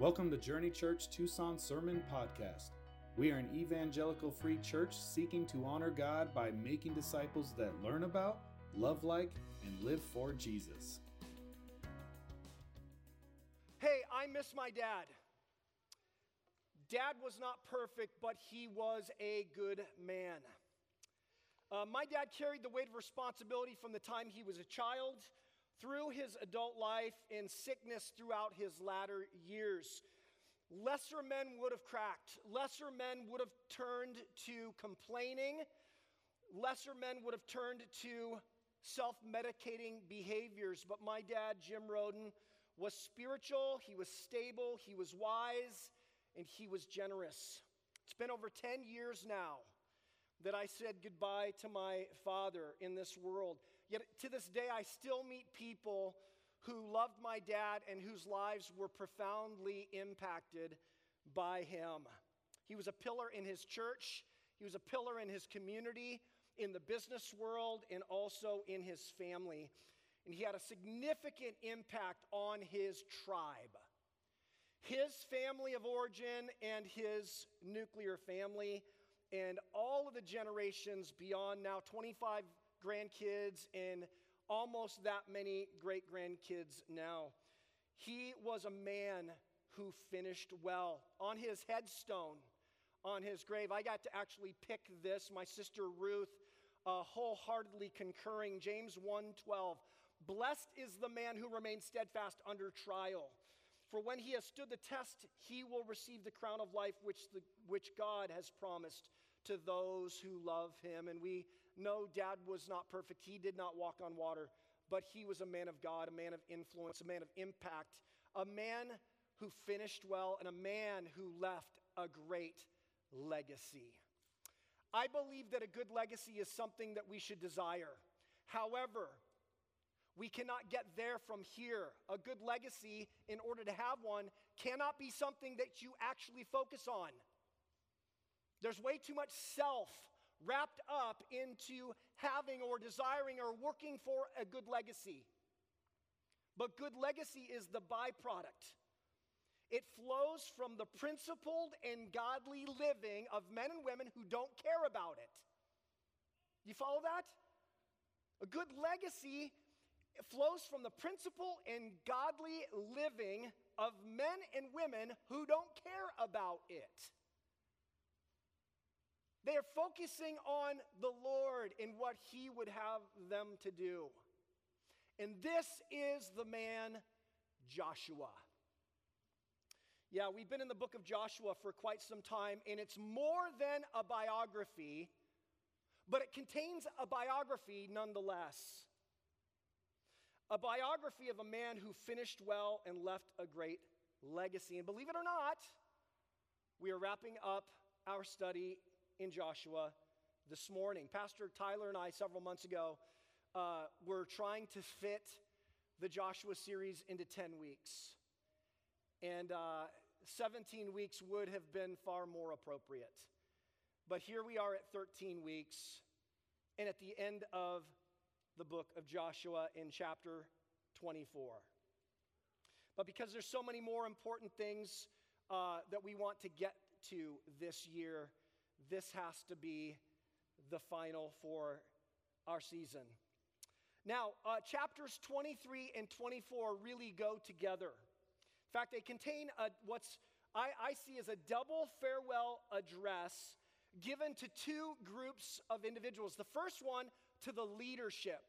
Welcome to Journey Church Tucson Sermon Podcast. We are an evangelical free church seeking to honor God by making disciples that learn about, love like, and live for Jesus. Hey, I miss my dad. Dad was not perfect, but he was a good man. Uh, my dad carried the weight of responsibility from the time he was a child through his adult life in sickness throughout his latter years. Lesser men would have cracked, lesser men would have turned to complaining, lesser men would have turned to self medicating behaviors. But my dad, Jim Roden, was spiritual, he was stable, he was wise, and he was generous. It's been over 10 years now that I said goodbye to my father in this world. Yet to this day, I still meet people who loved my dad and whose lives were profoundly impacted by him. He was a pillar in his church, he was a pillar in his community, in the business world, and also in his family. And he had a significant impact on his tribe. His family of origin and his nuclear family and all of the generations beyond now 25 grandkids and almost that many great grandkids now. He was a man who finished well. On his headstone, on his grave, I got to actually pick this. My sister Ruth uh, wholeheartedly concurring James 1:12. Blessed is the man who remains steadfast under trial. For when he has stood the test, he will receive the crown of life which, the, which God has promised to those who love him. And we know dad was not perfect. He did not walk on water, but he was a man of God, a man of influence, a man of impact, a man who finished well, and a man who left a great legacy. I believe that a good legacy is something that we should desire. However, we cannot get there from here. A good legacy, in order to have one, cannot be something that you actually focus on. There's way too much self wrapped up into having or desiring or working for a good legacy. But good legacy is the byproduct. It flows from the principled and godly living of men and women who don't care about it. You follow that? A good legacy flows from the principle and godly living of men and women who don't care about it. They are focusing on the Lord and what He would have them to do. And this is the man Joshua. Yeah, we've been in the book of Joshua for quite some time, and it's more than a biography, but it contains a biography nonetheless a biography of a man who finished well and left a great legacy. And believe it or not, we are wrapping up our study in Joshua this morning. Pastor Tyler and I, several months ago, uh, were trying to fit the Joshua series into 10 weeks. And uh, 17 weeks would have been far more appropriate. But here we are at 13 weeks, and at the end of the book of Joshua in chapter 24. But because there's so many more important things uh, that we want to get to this year, this has to be the final for our season. Now, uh, chapters 23 and 24 really go together. In fact, they contain a, what's I, I see as a double farewell address given to two groups of individuals. The first one to the leadership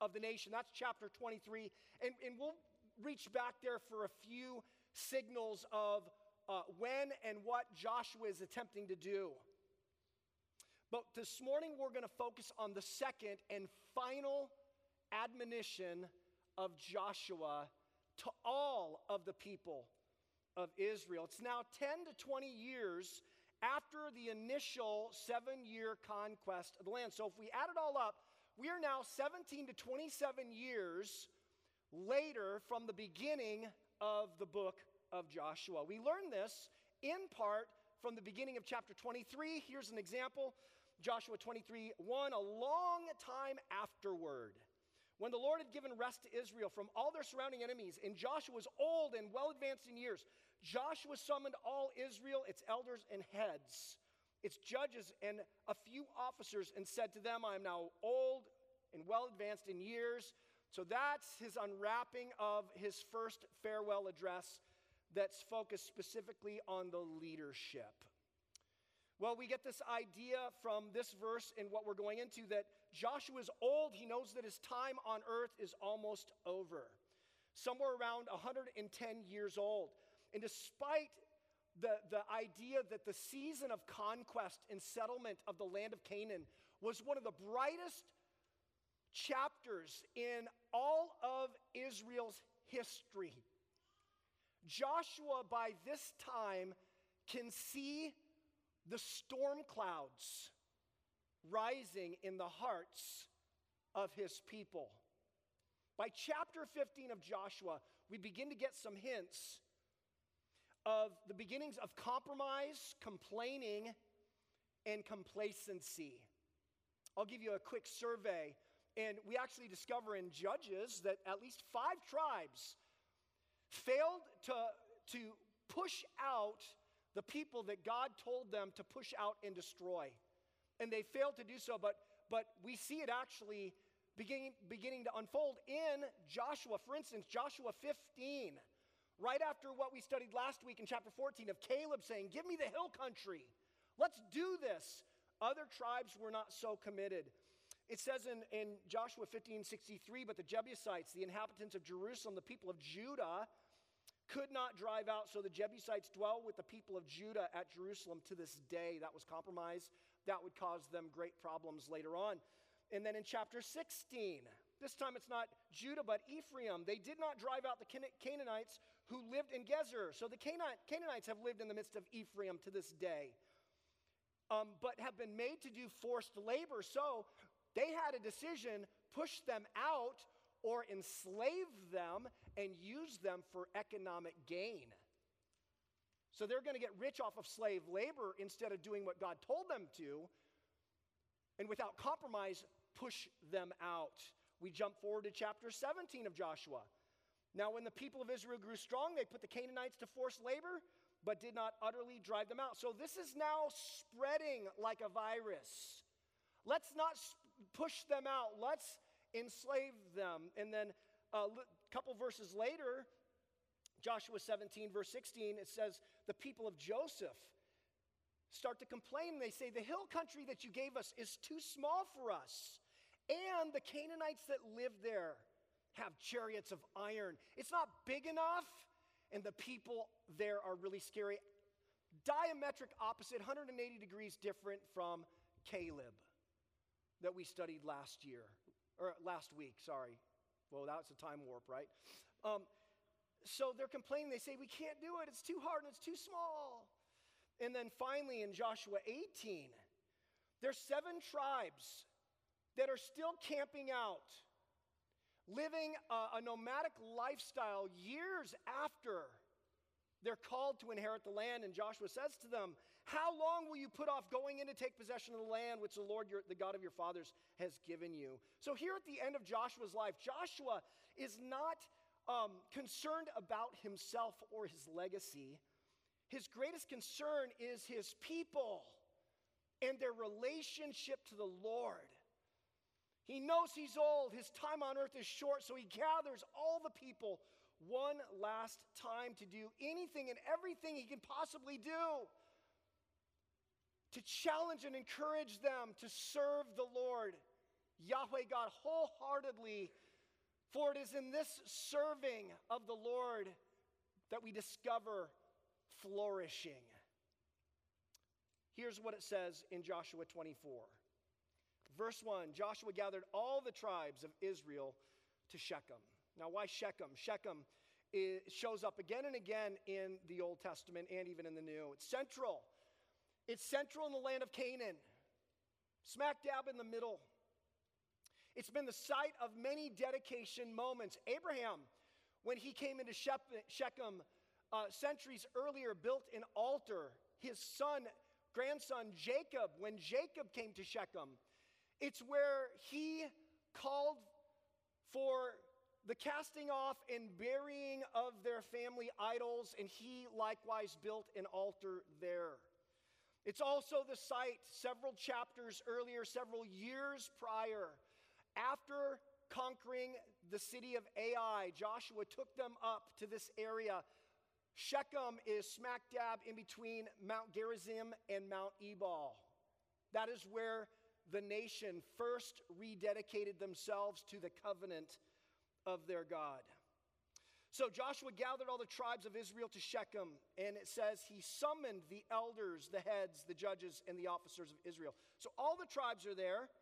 of the nation. That's chapter 23. And, and we'll reach back there for a few signals of uh, when and what Joshua is attempting to do. But this morning, we're going to focus on the second and final admonition of Joshua to all of the people of Israel. It's now 10 to 20 years after the initial seven year conquest of the land. So if we add it all up, we are now 17 to 27 years later from the beginning of the book of Joshua. We learn this in part from the beginning of chapter 23. Here's an example Joshua 23 1, a long time afterward. When the Lord had given rest to Israel from all their surrounding enemies, and Joshua was old and well advanced in years, Joshua summoned all Israel, its elders and heads, its judges, and a few officers, and said to them, I am now old and well advanced in years. So that's his unwrapping of his first farewell address that's focused specifically on the leadership. Well, we get this idea from this verse and what we're going into that Joshua is old. He knows that his time on earth is almost over, somewhere around 110 years old. And despite the, the idea that the season of conquest and settlement of the land of Canaan was one of the brightest chapters in all of Israel's history, Joshua by this time can see the storm clouds rising in the hearts of his people. By chapter 15 of Joshua, we begin to get some hints of the beginnings of compromise, complaining, and complacency. I'll give you a quick survey, and we actually discover in Judges that at least five tribes failed to, to push out the people that God told them to push out and destroy. And they failed to do so, but, but we see it actually beginning, beginning to unfold in Joshua. For instance, Joshua 15, right after what we studied last week in chapter 14 of Caleb saying, Give me the hill country. Let's do this. Other tribes were not so committed. It says in, in Joshua 15 63, but the Jebusites, the inhabitants of Jerusalem, the people of Judah, could not drive out. So the Jebusites dwell with the people of Judah at Jerusalem to this day. That was compromise. That would cause them great problems later on. And then in chapter 16, this time it's not Judah, but Ephraim. They did not drive out the Canaanites who lived in Gezer. So the Canaanites have lived in the midst of Ephraim to this day, um, but have been made to do forced labor. So they had a decision push them out or enslave them and use them for economic gain. So they're going to get rich off of slave labor instead of doing what God told them to, and without compromise, push them out. We jump forward to chapter 17 of Joshua. Now, when the people of Israel grew strong, they put the Canaanites to forced labor, but did not utterly drive them out. So this is now spreading like a virus. Let's not push them out. Let's enslave them. And then uh, couple verses later, Joshua 17, verse 16, it says, The people of Joseph start to complain. They say, The hill country that you gave us is too small for us. And the Canaanites that live there have chariots of iron. It's not big enough, and the people there are really scary. Diametric opposite, 180 degrees different from Caleb that we studied last year or last week, sorry. Well, that's a time warp, right? Um, so they're complaining. They say, We can't do it. It's too hard and it's too small. And then finally, in Joshua 18, there's seven tribes that are still camping out, living a, a nomadic lifestyle years after they're called to inherit the land. And Joshua says to them, how long will you put off going in to take possession of the land which the Lord, your, the God of your fathers, has given you? So, here at the end of Joshua's life, Joshua is not um, concerned about himself or his legacy. His greatest concern is his people and their relationship to the Lord. He knows he's old, his time on earth is short, so he gathers all the people one last time to do anything and everything he can possibly do to challenge and encourage them to serve the Lord, Yahweh God, wholeheartedly. For it is in this serving of the Lord that we discover flourishing. Here's what it says in Joshua 24. Verse 1 Joshua gathered all the tribes of Israel to Shechem. Now, why Shechem? Shechem shows up again and again in the Old Testament and even in the New. It's central it's central in the land of Canaan, smack dab in the middle. It's been the site of many dedication moments. Abraham, when he came into Shechem uh, centuries earlier, built an altar. His son, grandson Jacob, when Jacob came to Shechem, it's where he called for the casting off and burying of their family idols, and he likewise built an altar there. It's also the site several chapters earlier, several years prior, after conquering the city of Ai, Joshua took them up to this area. Shechem is smack dab in between Mount Gerizim and Mount Ebal. That is where the nation first rededicated themselves to the covenant of their God. So Joshua gathered all the tribes of Israel to Shechem, and it says he summoned the elders, the heads, the judges, and the officers of Israel. So all the tribes are there,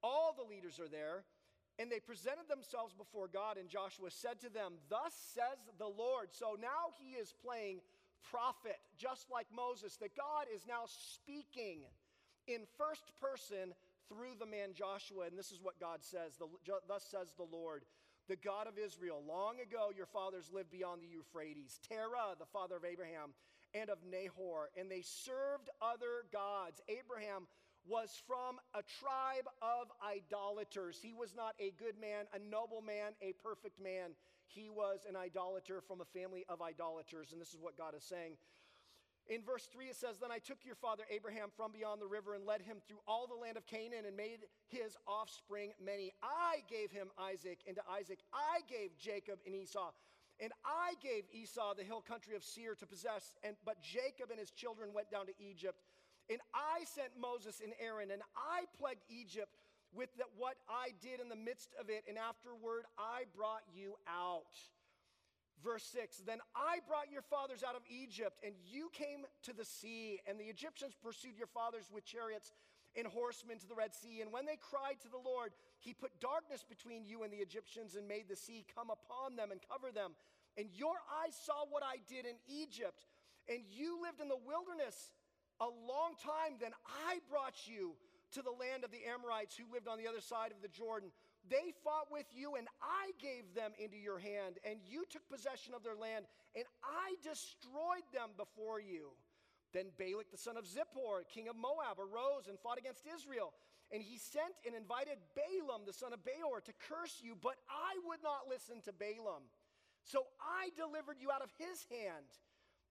all the leaders are there, and they presented themselves before God, and Joshua said to them, Thus says the Lord. So now he is playing prophet, just like Moses, that God is now speaking in first person through the man Joshua. And this is what God says the, Thus says the Lord the God of Israel. Long ago, your fathers lived beyond the Euphrates. Terah, the father of Abraham, and of Nahor, and they served other gods. Abraham was from a tribe of idolaters. He was not a good man, a noble man, a perfect man. He was an idolater from a family of idolaters. And this is what God is saying in verse 3, it says, Then I took your father Abraham from beyond the river and led him through all the land of Canaan and made his offspring many. I gave him Isaac, and to Isaac I gave Jacob and Esau. And I gave Esau the hill country of Seir to possess, and, but Jacob and his children went down to Egypt. And I sent Moses and Aaron, and I plagued Egypt with the, what I did in the midst of it, and afterward I brought you out. Verse 6 Then I brought your fathers out of Egypt, and you came to the sea, and the Egyptians pursued your fathers with chariots and horsemen to the Red Sea. And when they cried to the Lord, he put darkness between you and the Egyptians and made the sea come upon them and cover them. And your eyes saw what I did in Egypt, and you lived in the wilderness a long time. Then I brought you to the land of the Amorites who lived on the other side of the Jordan. They fought with you, and I gave them into your hand, and you took possession of their land, and I destroyed them before you. Then Balak the son of Zippor, king of Moab, arose and fought against Israel. And he sent and invited Balaam the son of Beor to curse you, but I would not listen to Balaam. So I delivered you out of his hand.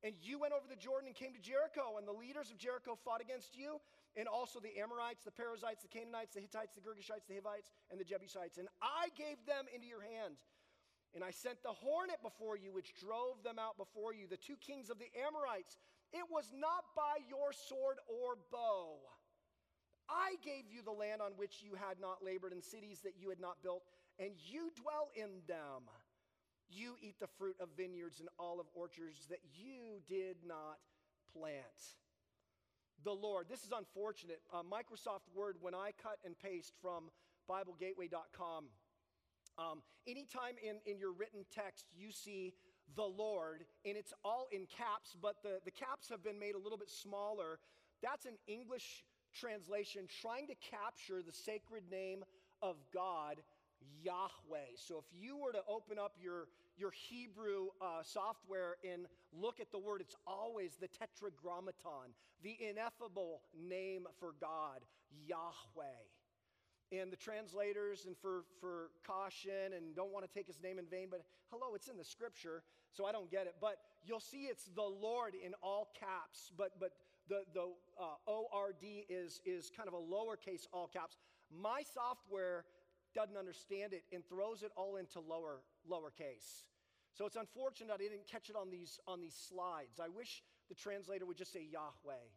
And you went over the Jordan and came to Jericho, and the leaders of Jericho fought against you, and also the Amorites, the Perizzites, the Canaanites, the Hittites, the Girgashites, the Hivites, and the Jebusites. And I gave them into your hand. And I sent the hornet before you, which drove them out before you, the two kings of the Amorites. It was not by your sword or bow. I gave you the land on which you had not labored, and cities that you had not built, and you dwell in them. You eat the fruit of vineyards and olive orchards that you did not plant the Lord. This is unfortunate. Uh, Microsoft Word, when I cut and paste from BibleGateway.com, um, anytime in, in your written text you see the Lord, and it's all in caps, but the, the caps have been made a little bit smaller. That's an English translation trying to capture the sacred name of God, Yahweh. So if you were to open up your, your Hebrew uh, software and look at the word, it's always the tetragrammaton, the ineffable name for God, Yahweh. And the translators, and for, for caution, and don't want to take his name in vain, but hello, it's in the scripture, so I don't get it. But you'll see it's the Lord in all caps, but, but the, the uh, ORD is, is kind of a lowercase all caps. My software doesn't understand it and throws it all into lower lowercase. So it's unfortunate I didn't catch it on these, on these slides. I wish the translator would just say Yahweh,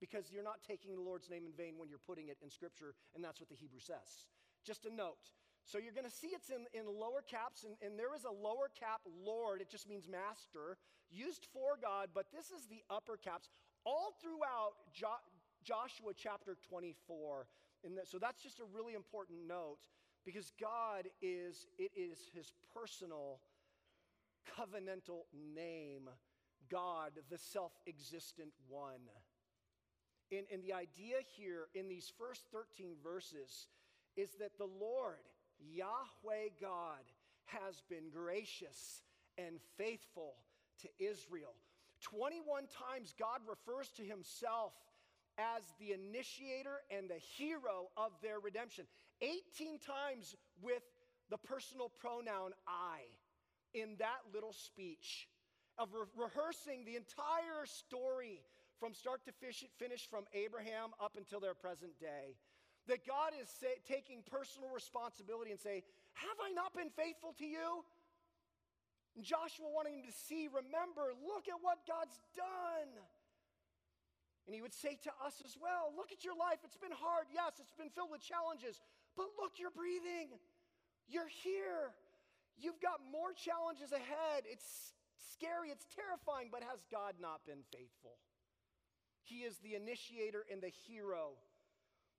because you're not taking the Lord's name in vain when you're putting it in Scripture, and that's what the Hebrew says. Just a note. So you're going to see it's in, in lower caps, and, and there is a lower cap Lord, it just means master, used for God, but this is the upper caps all throughout jo- Joshua chapter 24. And so that's just a really important note because God is, it is his personal covenantal name, God, the self existent one. And, and the idea here in these first 13 verses is that the Lord, Yahweh God, has been gracious and faithful to Israel. 21 times God refers to himself as the initiator and the hero of their redemption. 18 times with the personal pronoun I in that little speech of re- rehearsing the entire story from start to finish from Abraham up until their present day. That God is taking personal responsibility and say, Have I not been faithful to you? And Joshua wanting him to see, remember, look at what God's done. And he would say to us as well, Look at your life. It's been hard. Yes, it's been filled with challenges. But look, you're breathing. You're here. You've got more challenges ahead. It's scary, it's terrifying, but has God not been faithful? He is the initiator and the hero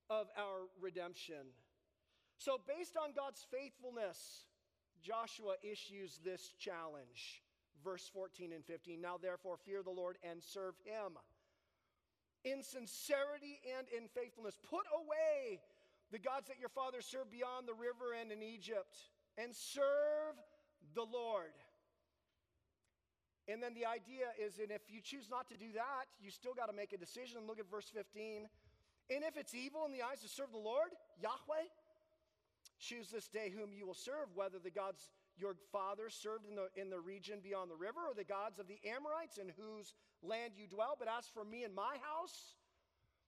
of our redemption. So, based on God's faithfulness, Joshua issues this challenge. Verse 14 and 15. Now, therefore, fear the Lord and serve him in sincerity and in faithfulness. Put away the gods that your fathers served beyond the river and in Egypt, and serve the Lord. And then the idea is, and if you choose not to do that, you still got to make a decision. Look at verse 15. And if it's evil in the eyes to serve the Lord, Yahweh, choose this day whom you will serve, whether the gods your father served in the, in the region beyond the river, or the gods of the Amorites in whose land you dwell. But as for me and my house,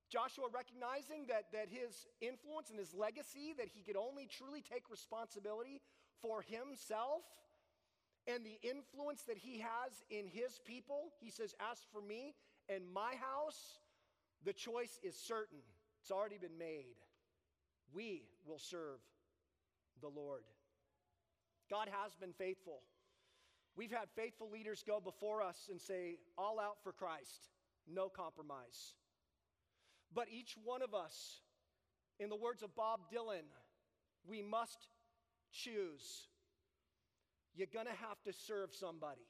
Joshua recognizing that, that his influence and his legacy, that he could only truly take responsibility for himself and the influence that he has in his people, he says, As for me and my house, the choice is certain. It's already been made. We will serve the Lord. God has been faithful. We've had faithful leaders go before us and say, all out for Christ, no compromise. But each one of us, in the words of Bob Dylan, we must choose. You're going to have to serve somebody.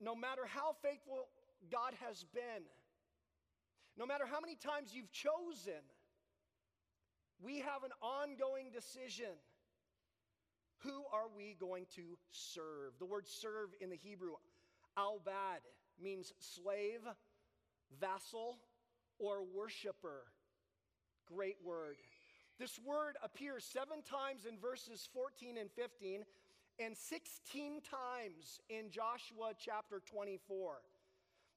No matter how faithful God has been, no matter how many times you've chosen, we have an ongoing decision. Who are we going to serve? The word serve in the Hebrew, albad, means slave, vassal, or worshiper. Great word. This word appears seven times in verses 14 and 15 and 16 times in Joshua chapter 24.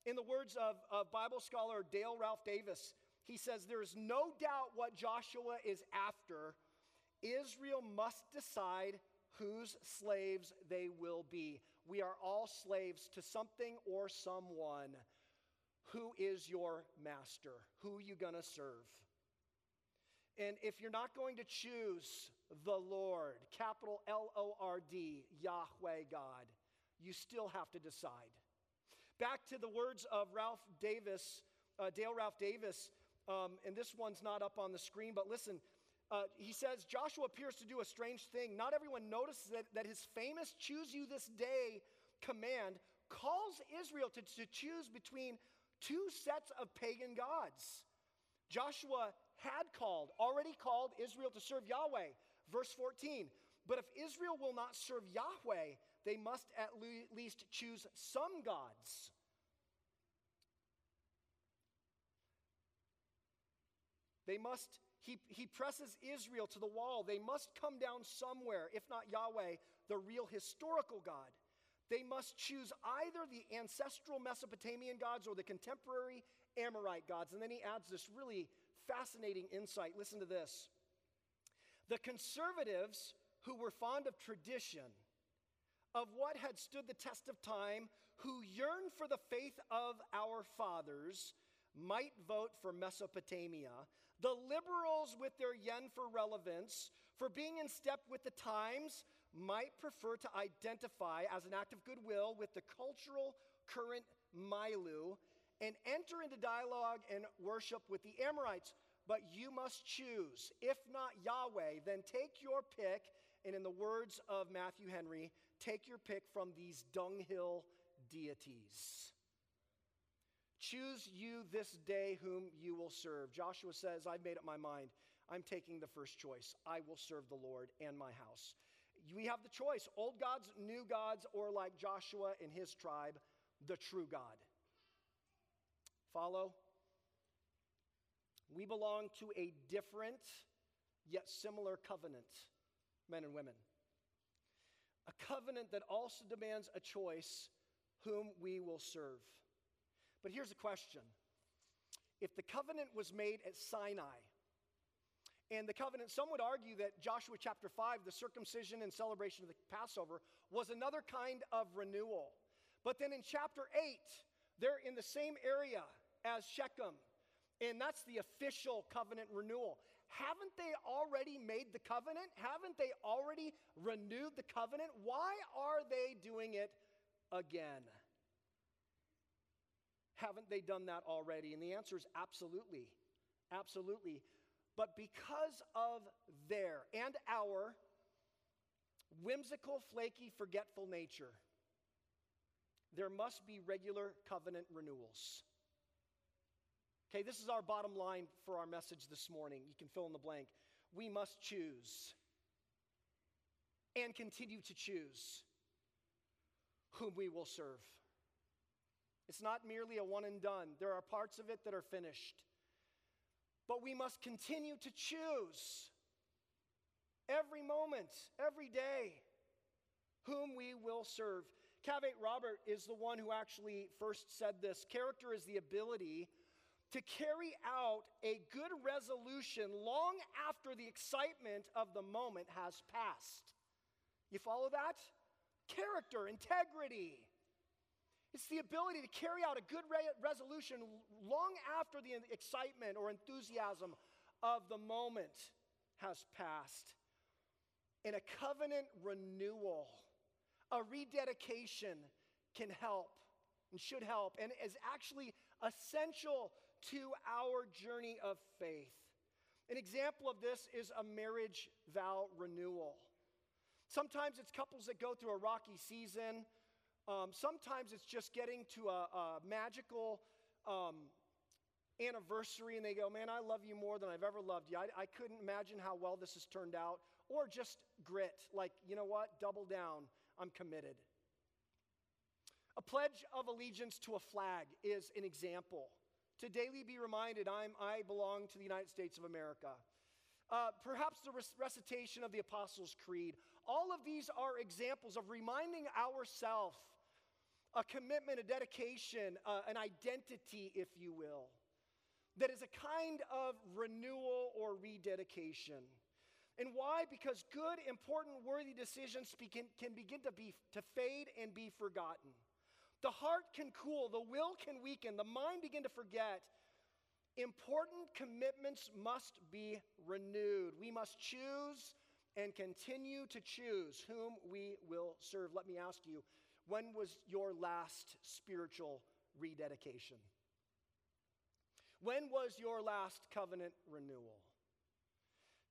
In the words of, of Bible scholar Dale Ralph Davis, he says, There is no doubt what Joshua is after. Israel must decide whose slaves they will be. We are all slaves to something or someone. Who is your master? Who you going to serve? And if you're not going to choose the Lord, capital L O R D, Yahweh God, you still have to decide. Back to the words of Ralph Davis, uh, Dale Ralph Davis, um, and this one's not up on the screen, but listen. Uh, he says, Joshua appears to do a strange thing. Not everyone notices that, that his famous choose you this day command calls Israel to, to choose between two sets of pagan gods. Joshua had called, already called Israel to serve Yahweh. Verse 14. But if Israel will not serve Yahweh, they must at least choose some gods. They must, he, he presses Israel to the wall. They must come down somewhere, if not Yahweh, the real historical God. They must choose either the ancestral Mesopotamian gods or the contemporary Amorite gods. And then he adds this really fascinating insight. Listen to this. The conservatives who were fond of tradition, of what had stood the test of time, who yearned for the faith of our fathers, might vote for Mesopotamia. The liberals, with their yen for relevance, for being in step with the times, might prefer to identify as an act of goodwill with the cultural current milieu and enter into dialogue and worship with the Amorites. But you must choose. If not Yahweh, then take your pick. And in the words of Matthew Henry, take your pick from these dunghill deities. Choose you this day whom you will serve. Joshua says, I've made up my mind. I'm taking the first choice. I will serve the Lord and my house. We have the choice old gods, new gods, or like Joshua and his tribe, the true God. Follow? We belong to a different yet similar covenant. men and women. A covenant that also demands a choice whom we will serve. But here's a question if the covenant was made at Sinai, and the covenant, some would argue that Joshua chapter 5, the circumcision and celebration of the Passover, was another kind of renewal. But then in chapter 8, they're in the same area as Shechem, and that's the official covenant renewal. Haven't they already made the covenant? Haven't they already renewed the covenant? Why are they doing it again? Haven't they done that already? And the answer is absolutely. Absolutely. But because of their and our whimsical, flaky, forgetful nature, there must be regular covenant renewals. Okay, this is our bottom line for our message this morning. You can fill in the blank. We must choose and continue to choose whom we will serve. It's not merely a one and done, there are parts of it that are finished. But we must continue to choose every moment, every day, whom we will serve. Cavett Robert is the one who actually first said this. Character is the ability to carry out a good resolution long after the excitement of the moment has passed. You follow that? Character, integrity. It's the ability to carry out a good re- resolution long after the excitement or enthusiasm of the moment has passed. And a covenant renewal, a rededication can help and should help and is actually essential to our journey of faith. An example of this is a marriage vow renewal. Sometimes it's couples that go through a rocky season. Um, sometimes it's just getting to a, a magical um, anniversary and they go, Man, I love you more than I've ever loved you. I, I couldn't imagine how well this has turned out. Or just grit, like, you know what? Double down. I'm committed. A pledge of allegiance to a flag is an example to daily be reminded I'm, I belong to the United States of America. Uh, perhaps the recitation of the Apostles' Creed. All of these are examples of reminding ourselves a commitment, a dedication, uh, an identity, if you will, that is a kind of renewal or rededication. And why? Because good, important, worthy decisions can begin to, be, to fade and be forgotten. The heart can cool, the will can weaken, the mind begin to forget. Important commitments must be renewed. We must choose and continue to choose whom we will serve. Let me ask you, when was your last spiritual rededication? When was your last covenant renewal?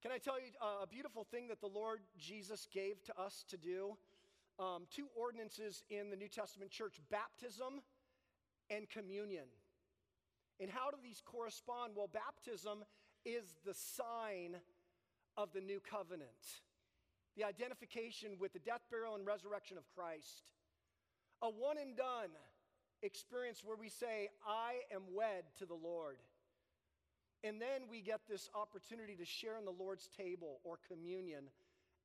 Can I tell you uh, a beautiful thing that the Lord Jesus gave to us to do? um, two ordinances in the New Testament church baptism and communion. And how do these correspond? Well, baptism is the sign of the new covenant, the identification with the death, burial, and resurrection of Christ. A one and done experience where we say, I am wed to the Lord. And then we get this opportunity to share in the Lord's table or communion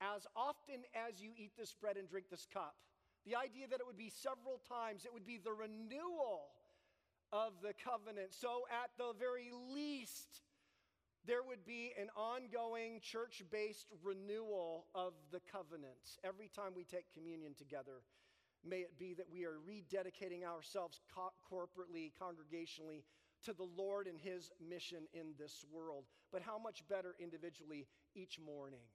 as often as you eat this bread and drink this cup. The idea that it would be several times, it would be the renewal of the covenant. So, at the very least, there would be an ongoing church based renewal of the covenant every time we take communion together. May it be that we are rededicating ourselves co- corporately, congregationally, to the Lord and His mission in this world. But how much better individually each morning?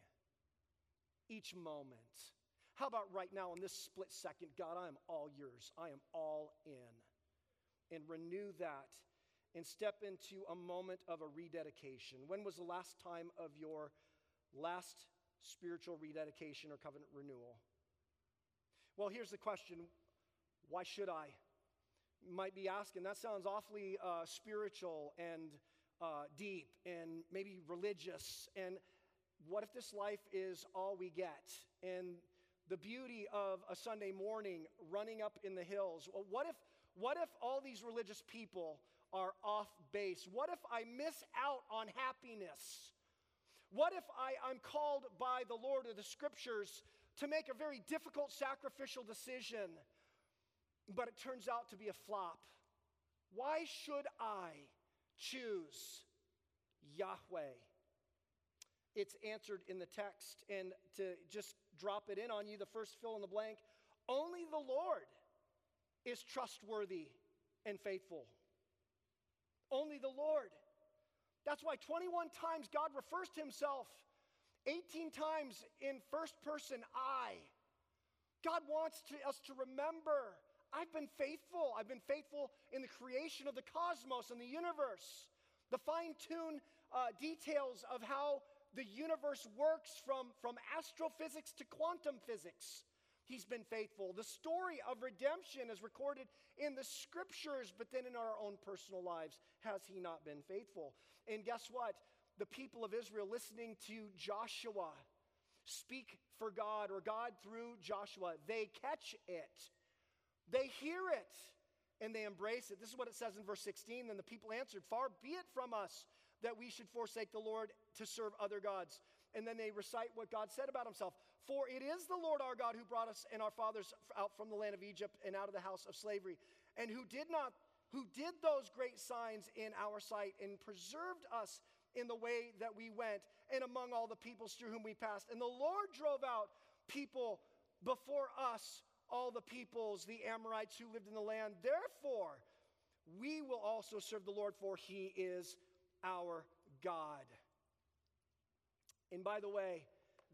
each moment. How about right now in this split second? God, I am all yours. I am all in. And renew that and step into a moment of a rededication. When was the last time of your last spiritual rededication or covenant renewal? Well, here's the question why should I? You might be asking, that sounds awfully uh, spiritual and uh, deep and maybe religious. And what if this life is all we get? And the beauty of a Sunday morning running up in the hills. Well, what if what if all these religious people are off base? What if I miss out on happiness? What if I, I'm called by the Lord or the scriptures to make a very difficult sacrificial decision, but it turns out to be a flop? Why should I choose Yahweh? It's answered in the text. And to just drop it in on you, the first fill in the blank only the Lord is trustworthy and faithful. Only the Lord. That's why 21 times God refers to himself, 18 times in first person I. God wants to, us to remember I've been faithful. I've been faithful in the creation of the cosmos and the universe, the fine tuned uh, details of how the universe works from, from astrophysics to quantum physics. He's been faithful. The story of redemption is recorded in the scriptures, but then in our own personal lives, has he not been faithful? And guess what? The people of Israel listening to Joshua speak for God or God through Joshua, they catch it, they hear it, and they embrace it. This is what it says in verse 16. Then the people answered, Far be it from us that we should forsake the Lord to serve other gods. And then they recite what God said about himself. For it is the Lord our God who brought us and our fathers out from the land of Egypt and out of the house of slavery, and who did not who did those great signs in our sight and preserved us in the way that we went and among all the peoples through whom we passed. And the Lord drove out people before us, all the peoples, the Amorites who lived in the land. Therefore, we will also serve the Lord, for he is our God. And by the way,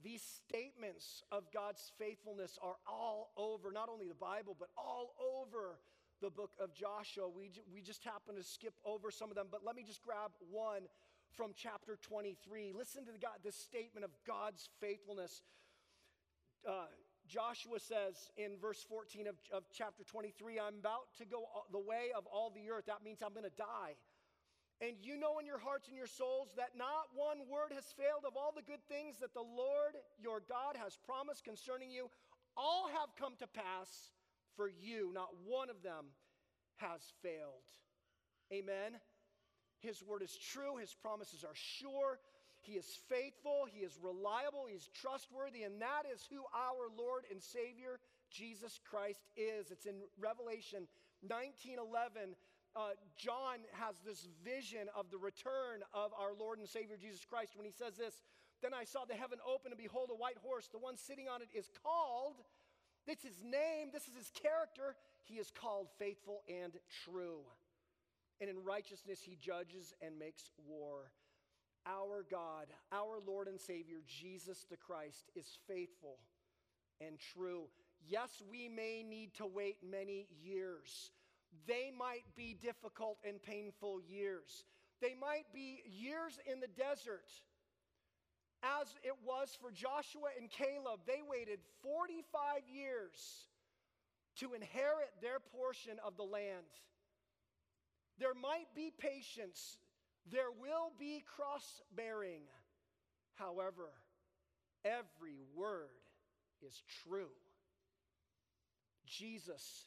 these statements of God's faithfulness are all over, not only the Bible, but all over the book of Joshua. We, we just happen to skip over some of them, but let me just grab one from chapter 23. Listen to the God, this statement of God's faithfulness. Uh, Joshua says in verse 14 of, of chapter 23, I'm about to go the way of all the earth. That means I'm going to die. And you know in your hearts and your souls that not one word has failed of all the good things that the Lord your God has promised concerning you. All have come to pass for you. Not one of them has failed. Amen. His word is true, his promises are sure. He is faithful, he is reliable, he's trustworthy, and that is who our Lord and Savior Jesus Christ is. It's in Revelation 19:11 uh, John has this vision of the return of our Lord and Savior Jesus Christ when he says this Then I saw the heaven open, and behold, a white horse. The one sitting on it is called, this is his name, this is his character. He is called faithful and true. And in righteousness he judges and makes war. Our God, our Lord and Savior, Jesus the Christ, is faithful and true. Yes, we may need to wait many years they might be difficult and painful years. They might be years in the desert, as it was for Joshua and Caleb. They waited 45 years to inherit their portion of the land. There might be patience, there will be cross bearing. However, every word is true. Jesus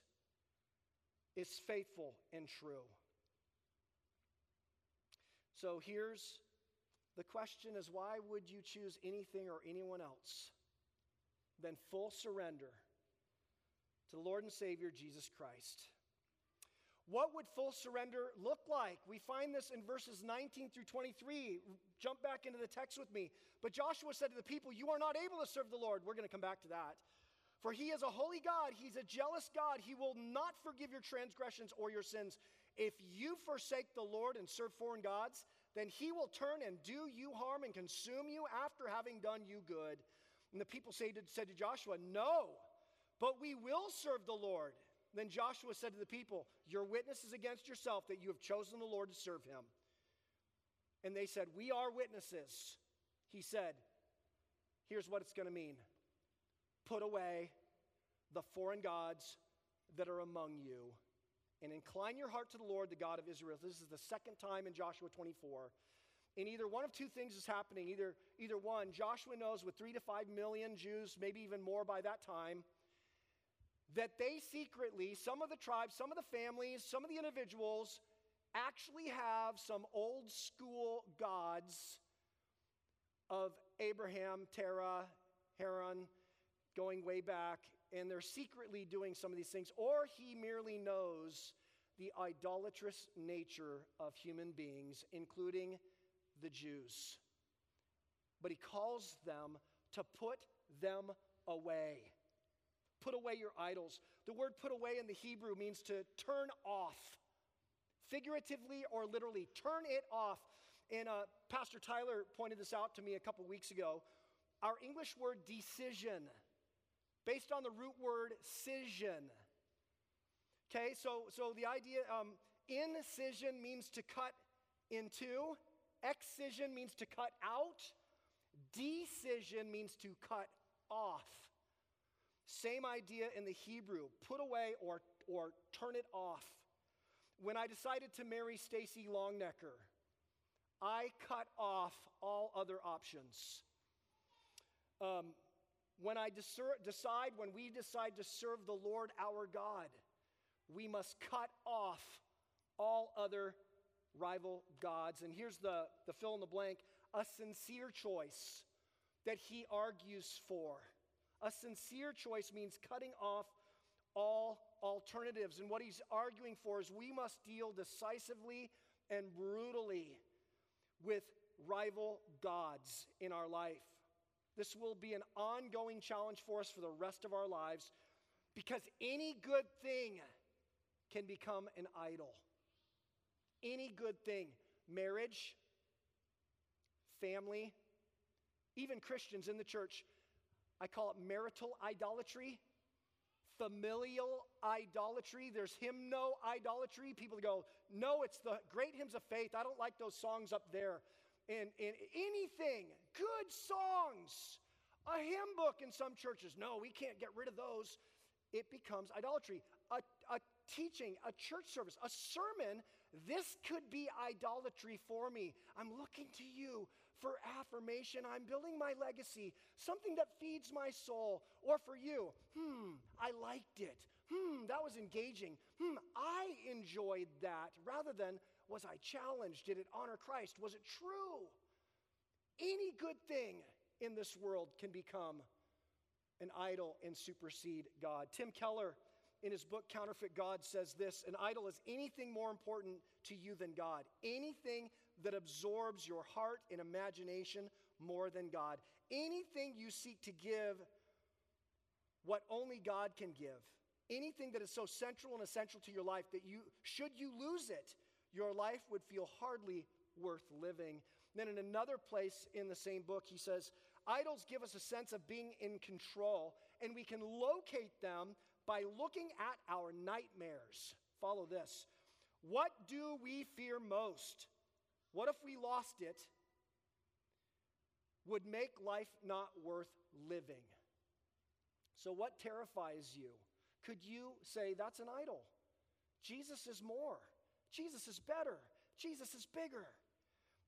is faithful and true. So here's the question is why would you choose anything or anyone else than full surrender to the Lord and Savior Jesus Christ? What would full surrender look like? We find this in verses 19 through 23. Jump back into the text with me. But Joshua said to the people, You are not able to serve the Lord. We're going to come back to that. For he is a holy God, he's a jealous God. He will not forgive your transgressions or your sins. If you forsake the Lord and serve foreign gods, then he will turn and do you harm and consume you after having done you good. And the people said to Joshua, No, but we will serve the Lord. Then Joshua said to the people, Your witness is against yourself that you have chosen the Lord to serve him. And they said, We are witnesses. He said, Here's what it's going to mean Put away the foreign gods that are among you and incline your heart to the Lord, the God of Israel. This is the second time in Joshua 24. And either one of two things is happening. Either, either one, Joshua knows with three to five million Jews, maybe even more by that time, that they secretly, some of the tribes, some of the families, some of the individuals, actually have some old school gods of Abraham, Terah, Haran, going way back, and they're secretly doing some of these things, or he merely knows the idolatrous nature of human beings, including the Jews. But he calls them to put them away. Put away your idols. The word put away in the Hebrew means to turn off, figuratively or literally, turn it off. And uh, Pastor Tyler pointed this out to me a couple weeks ago. Our English word decision, based on the root word scission. Okay, so, so the idea, um, incision means to cut into, excision means to cut out, decision means to cut off. Same idea in the Hebrew put away or, or turn it off. When I decided to marry Stacy Longnecker, I cut off all other options. Um, when I decide, when we decide to serve the Lord our God, we must cut off all other rival gods. And here's the, the fill in the blank a sincere choice that he argues for. A sincere choice means cutting off all alternatives. And what he's arguing for is we must deal decisively and brutally with rival gods in our life. This will be an ongoing challenge for us for the rest of our lives because any good thing can become an idol. Any good thing, marriage, family, even Christians in the church, I call it marital idolatry, familial idolatry. There's hymno idolatry. People go, no, it's the great hymns of faith. I don't like those songs up there. And, and anything, good songs, a hymn book in some churches. No, we can't get rid of those. It becomes idolatry. A, a teaching, a church service, a sermon, this could be idolatry for me. I'm looking to you for affirmation. I'm building my legacy, something that feeds my soul. Or for you, hmm, I liked it. Hmm, that was engaging. Hmm, I enjoyed that. Rather than, was I challenged? Did it honor Christ? Was it true? Any good thing in this world can become an idol and supersede God. Tim Keller, in his book Counterfeit God, says this An idol is anything more important to you than God, anything that absorbs your heart and imagination more than God, anything you seek to give what only God can give, anything that is so central and essential to your life that you, should you lose it, your life would feel hardly worth living. Then, in another place in the same book, he says, Idols give us a sense of being in control, and we can locate them by looking at our nightmares. Follow this. What do we fear most? What if we lost it? Would make life not worth living. So, what terrifies you? Could you say, That's an idol? Jesus is more. Jesus is better. Jesus is bigger.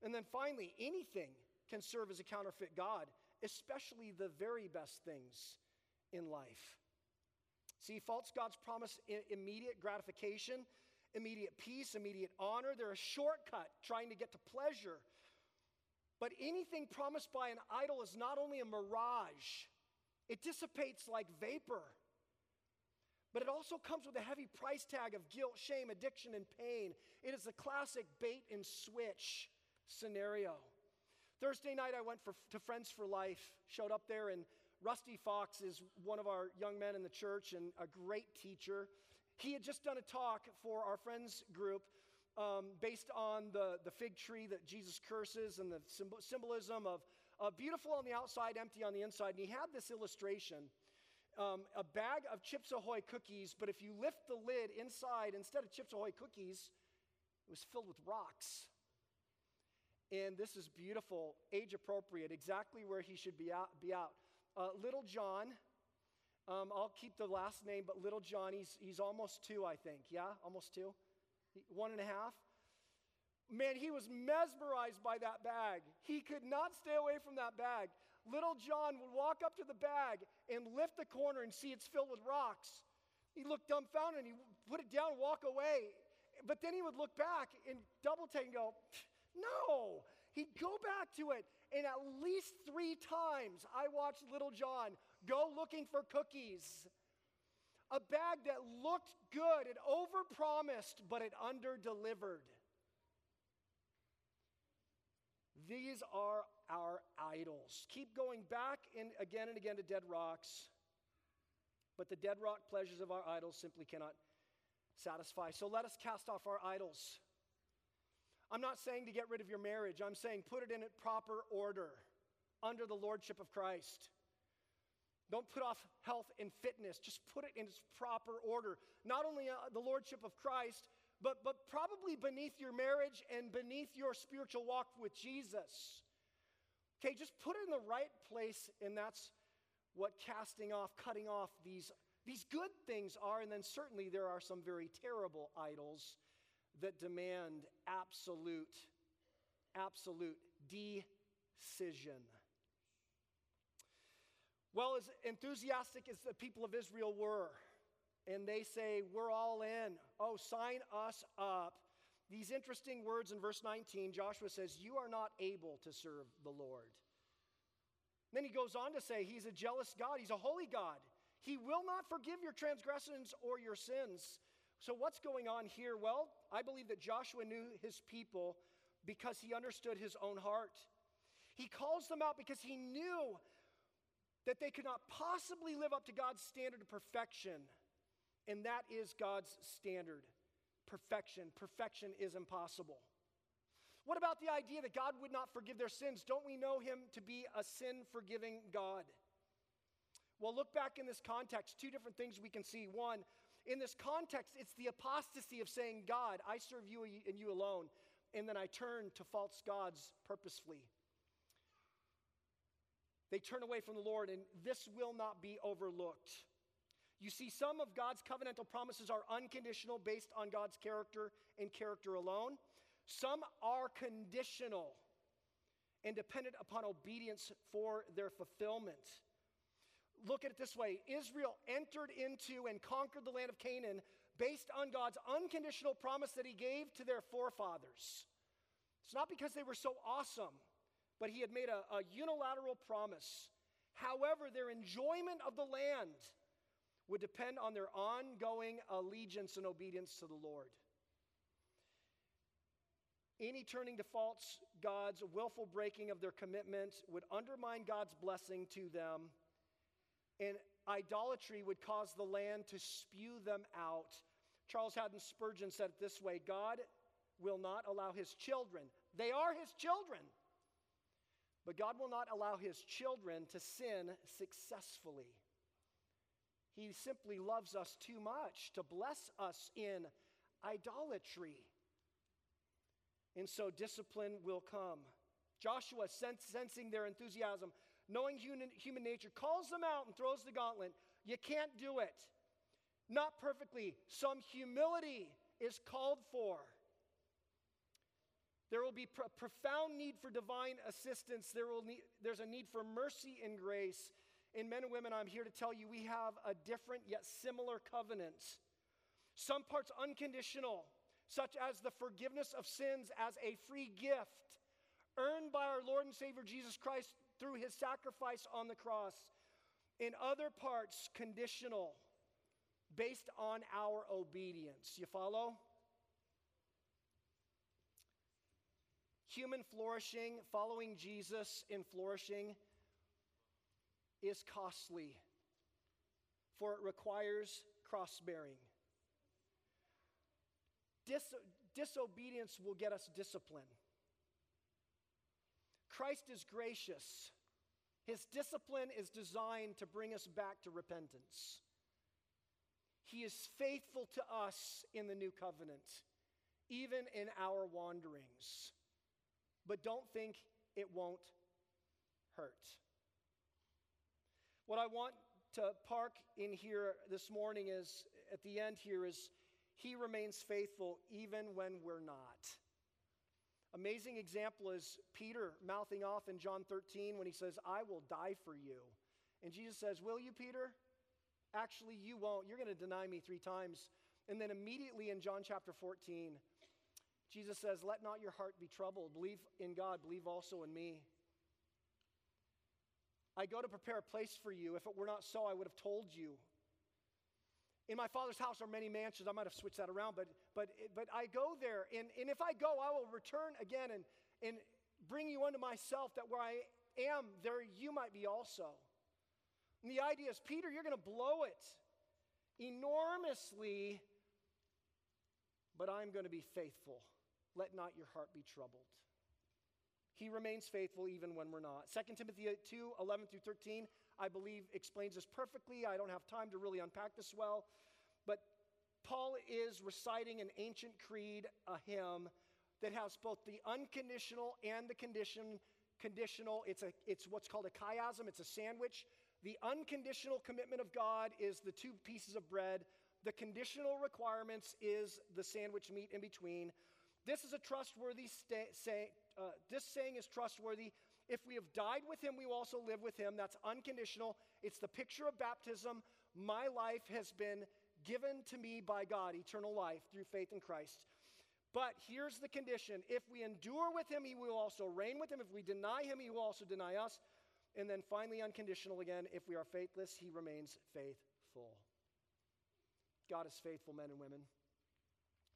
And then finally, anything can serve as a counterfeit God, especially the very best things in life. See, false gods promise immediate gratification, immediate peace, immediate honor. They're a shortcut trying to get to pleasure. But anything promised by an idol is not only a mirage, it dissipates like vapor. But it also comes with a heavy price tag of guilt, shame, addiction, and pain. It is a classic bait and switch scenario. Thursday night, I went for, to Friends for Life, showed up there, and Rusty Fox is one of our young men in the church and a great teacher. He had just done a talk for our friends group um, based on the, the fig tree that Jesus curses and the symbol, symbolism of uh, beautiful on the outside, empty on the inside. And he had this illustration um, a bag of Chips Ahoy cookies, but if you lift the lid inside, instead of Chips Ahoy cookies, it was filled with rocks. And this is beautiful, age appropriate, exactly where he should be out. Be out. Uh, little John, um, I'll keep the last name, but little John, he's, he's almost two, I think. Yeah, almost two? One and a half? Man, he was mesmerized by that bag. He could not stay away from that bag. Little John would walk up to the bag and lift the corner and see it's filled with rocks. He looked dumbfounded and he put it down walk away. But then he would look back and double take and go, No, he'd go back to it. And at least three times, I watched Little John go looking for cookies. A bag that looked good, it overpromised, but it underdelivered. These are our idols. Keep going back in again and again to dead rocks, but the dead rock pleasures of our idols simply cannot satisfy. So let us cast off our idols. I'm not saying to get rid of your marriage, I'm saying put it in proper order under the lordship of Christ. Don't put off health and fitness, just put it in its proper order. Not only uh, the lordship of Christ, but, but probably beneath your marriage and beneath your spiritual walk with Jesus. Okay, just put it in the right place, and that's what casting off, cutting off these, these good things are. And then certainly there are some very terrible idols that demand absolute, absolute decision. Well, as enthusiastic as the people of Israel were, and they say, We're all in. Oh, sign us up. These interesting words in verse 19, Joshua says, You are not able to serve the Lord. Then he goes on to say, He's a jealous God, He's a holy God. He will not forgive your transgressions or your sins. So, what's going on here? Well, I believe that Joshua knew his people because he understood his own heart. He calls them out because he knew that they could not possibly live up to God's standard of perfection. And that is God's standard perfection. Perfection is impossible. What about the idea that God would not forgive their sins? Don't we know Him to be a sin forgiving God? Well, look back in this context. Two different things we can see. One, in this context, it's the apostasy of saying, God, I serve you and you alone, and then I turn to false gods purposefully. They turn away from the Lord, and this will not be overlooked. You see, some of God's covenantal promises are unconditional, based on God's character and character alone. Some are conditional and dependent upon obedience for their fulfillment. Look at it this way Israel entered into and conquered the land of Canaan based on God's unconditional promise that He gave to their forefathers. It's not because they were so awesome, but He had made a, a unilateral promise. However, their enjoyment of the land would depend on their ongoing allegiance and obedience to the Lord. Any turning to false gods, willful breaking of their commitment would undermine God's blessing to them, and idolatry would cause the land to spew them out. Charles Haddon Spurgeon said it this way God will not allow his children, they are his children, but God will not allow his children to sin successfully. He simply loves us too much to bless us in idolatry. And so discipline will come. Joshua, sensing their enthusiasm, knowing human, human nature, calls them out and throws the gauntlet. You can't do it. Not perfectly. Some humility is called for. There will be pr- profound need for divine assistance. There will need, there's a need for mercy and grace. In men and women, I'm here to tell you we have a different yet similar covenant. Some parts unconditional, such as the forgiveness of sins as a free gift earned by our Lord and Savior Jesus Christ through his sacrifice on the cross. In other parts, conditional, based on our obedience. You follow? Human flourishing, following Jesus in flourishing, is costly, for it requires cross bearing. Dis- disobedience will get us discipline. Christ is gracious. His discipline is designed to bring us back to repentance. He is faithful to us in the new covenant, even in our wanderings. But don't think it won't hurt. What I want to park in here this morning is at the end here is He remains faithful even when we're not. Amazing example is Peter mouthing off in John 13 when he says, I will die for you. And Jesus says, Will you, Peter? Actually, you won't. You're going to deny me three times. And then immediately in John chapter 14, Jesus says, Let not your heart be troubled. Believe in God, believe also in me. I go to prepare a place for you. If it were not so, I would have told you. In my father's house are many mansions. I might have switched that around, but, but, but I go there. And, and if I go, I will return again and, and bring you unto myself, that where I am, there you might be also. And the idea is, Peter, you're going to blow it enormously, but I'm going to be faithful. Let not your heart be troubled. He remains faithful even when we're not. 2 Timothy 2 11 through 13, I believe, explains this perfectly. I don't have time to really unpack this well. But Paul is reciting an ancient creed, a hymn, that has both the unconditional and the condition, conditional. It's, a, it's what's called a chiasm, it's a sandwich. The unconditional commitment of God is the two pieces of bread. The conditional requirements is the sandwich meat in between. This is a trustworthy sta- say, uh, this saying is trustworthy. If we have died with him, we will also live with him. That's unconditional. It's the picture of baptism. My life has been given to me by God, eternal life through faith in Christ. But here's the condition if we endure with him, he will also reign with him. If we deny him, he will also deny us. And then finally, unconditional again if we are faithless, he remains faithful. God is faithful, men and women.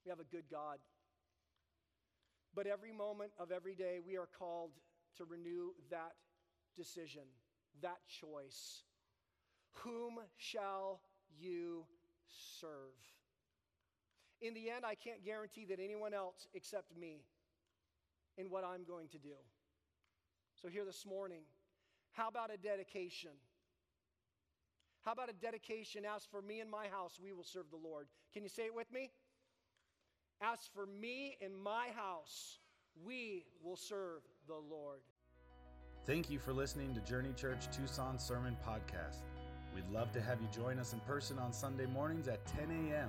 We have a good God. But every moment of every day, we are called to renew that decision, that choice. Whom shall you serve? In the end, I can't guarantee that anyone else except me in what I'm going to do. So, here this morning, how about a dedication? How about a dedication? As for me and my house, we will serve the Lord. Can you say it with me? As for me and my house, we will serve the Lord. Thank you for listening to Journey Church Tucson Sermon Podcast. We'd love to have you join us in person on Sunday mornings at 10 a.m.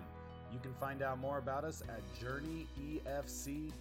You can find out more about us at journeyefc.org.